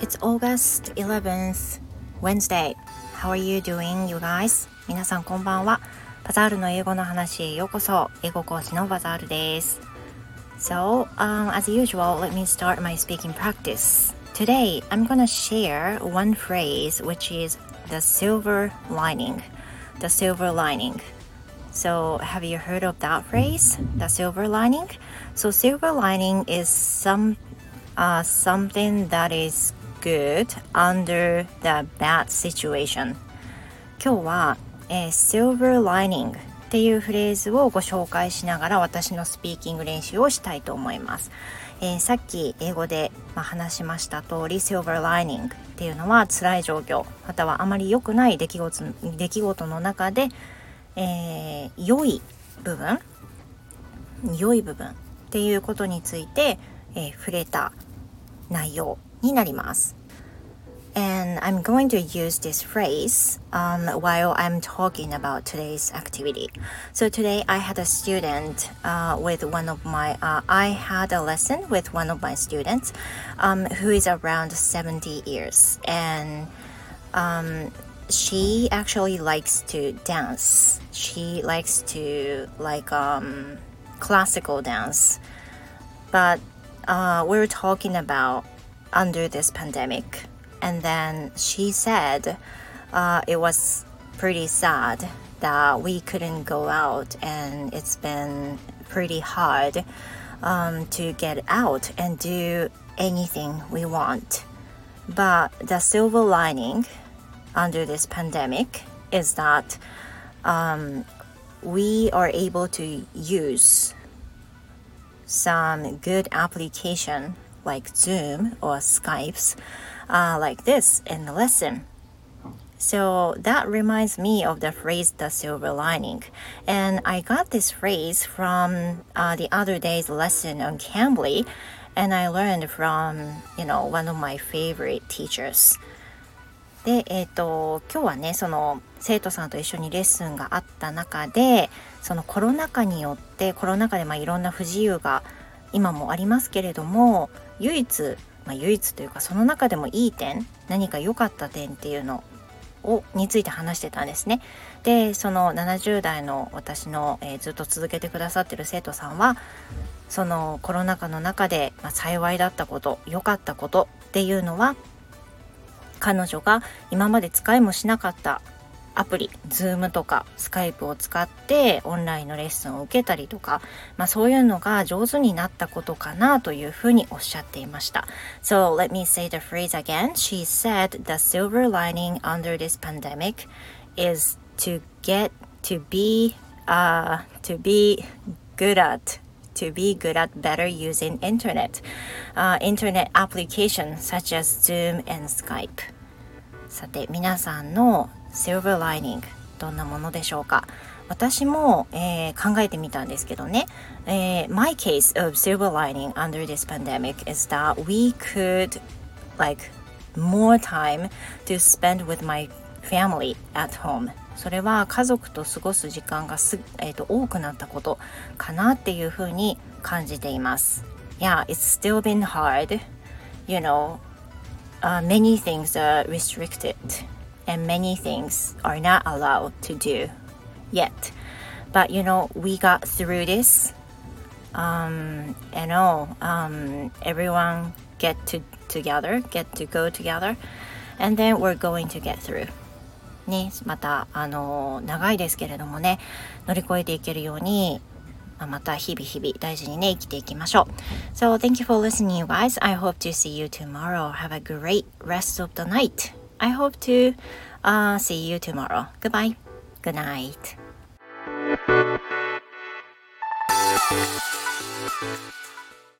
It's August 11th, Wednesday. How are you doing, you guys? 皆さんこんばんは。バザールの英語の話へようこそ。英語講師のバザールです。So, um, as usual, let me start my speaking practice. Today, I'm gonna share one phrase which is the silver lining. The silver lining. So, have you heard of that phrase? The silver lining? So, silver lining is some uh, something that is good under the bad situation 今日は、えー、silver lining っていうフレーズをご紹介しながら私のスピーキング練習をしたいと思います、えー、さっき英語で、まあ、話しました通り silver lining っていうのは辛い状況またはあまり良くない出来事出来事の中で、えー、良い部分良い部分っていうことについて、えー、触れた内容になります。And I'm going to use this phrase um, while I'm talking about today's activity. So today I had a student uh, with one of my, uh, I had a lesson with one of my students um, who is around 70 years. And um, she actually likes to dance. She likes to like um, classical dance. But uh, we were talking about under this pandemic, and then she said uh, it was pretty sad that we couldn't go out, and it's been pretty hard um, to get out and do anything we want. But the silver lining under this pandemic is that um, we are able to use some good application like Zoom or Skypes uh, like this in the lesson. So that reminds me of the phrase the silver lining. And I got this phrase from uh, the other day's lesson on Cambly, and I learned from, you know, one of my favorite teachers. で、えっ、ー、と、今日はね、その生徒さんと一緒にレッスンがあった中で、そのコロナ禍によって、コロナ禍でまあいろんな不自由が今もありますけれども、唯一、まあ、唯一というかその中でもいい点、何か良かった点っていうのをについて話してたんですね。で、その70代の私の、えー、ずっと続けてくださってる生徒さんは、そのコロナ禍の中で、まあ、幸いだったこと、良かったことっていうのは、彼女が今まで使いもしなかったアプリ Zoom とか Skype を使ってオンラインのレッスンを受けたりとか、まあ、そういうのが上手になったことかなというふうにおっしゃっていました So let me say the phrase again She said the silver lining under this pandemic is to get to be uh, to be good at to be good at better using internet, uh, internet applications such as Zoom and Skype. さて皆さんの Silver Lining どんなものでしょうか私も、えー、考えてみたんですけどね、えー、My case of silver lining under this pandemic is that we could like more time to spend with my family at home それは家族と過ごす時間がす、えーと、多くなったことかなっていうふうに感じています。Yeah, it's still been hard. You know, uh, many things are restricted and many things are not allowed to do yet. But you know, we got through this. Um, you know, um, everyone get to together, get to go together, and then we're going to get through. ね、またあの長いですけれどもね乗り越えていけるように また日々日々大事にね生きていきましょう So thank you for listening you guys I hope to see you tomorrow have a great rest of the night I hope to uh, see you tomorrow goodbye good night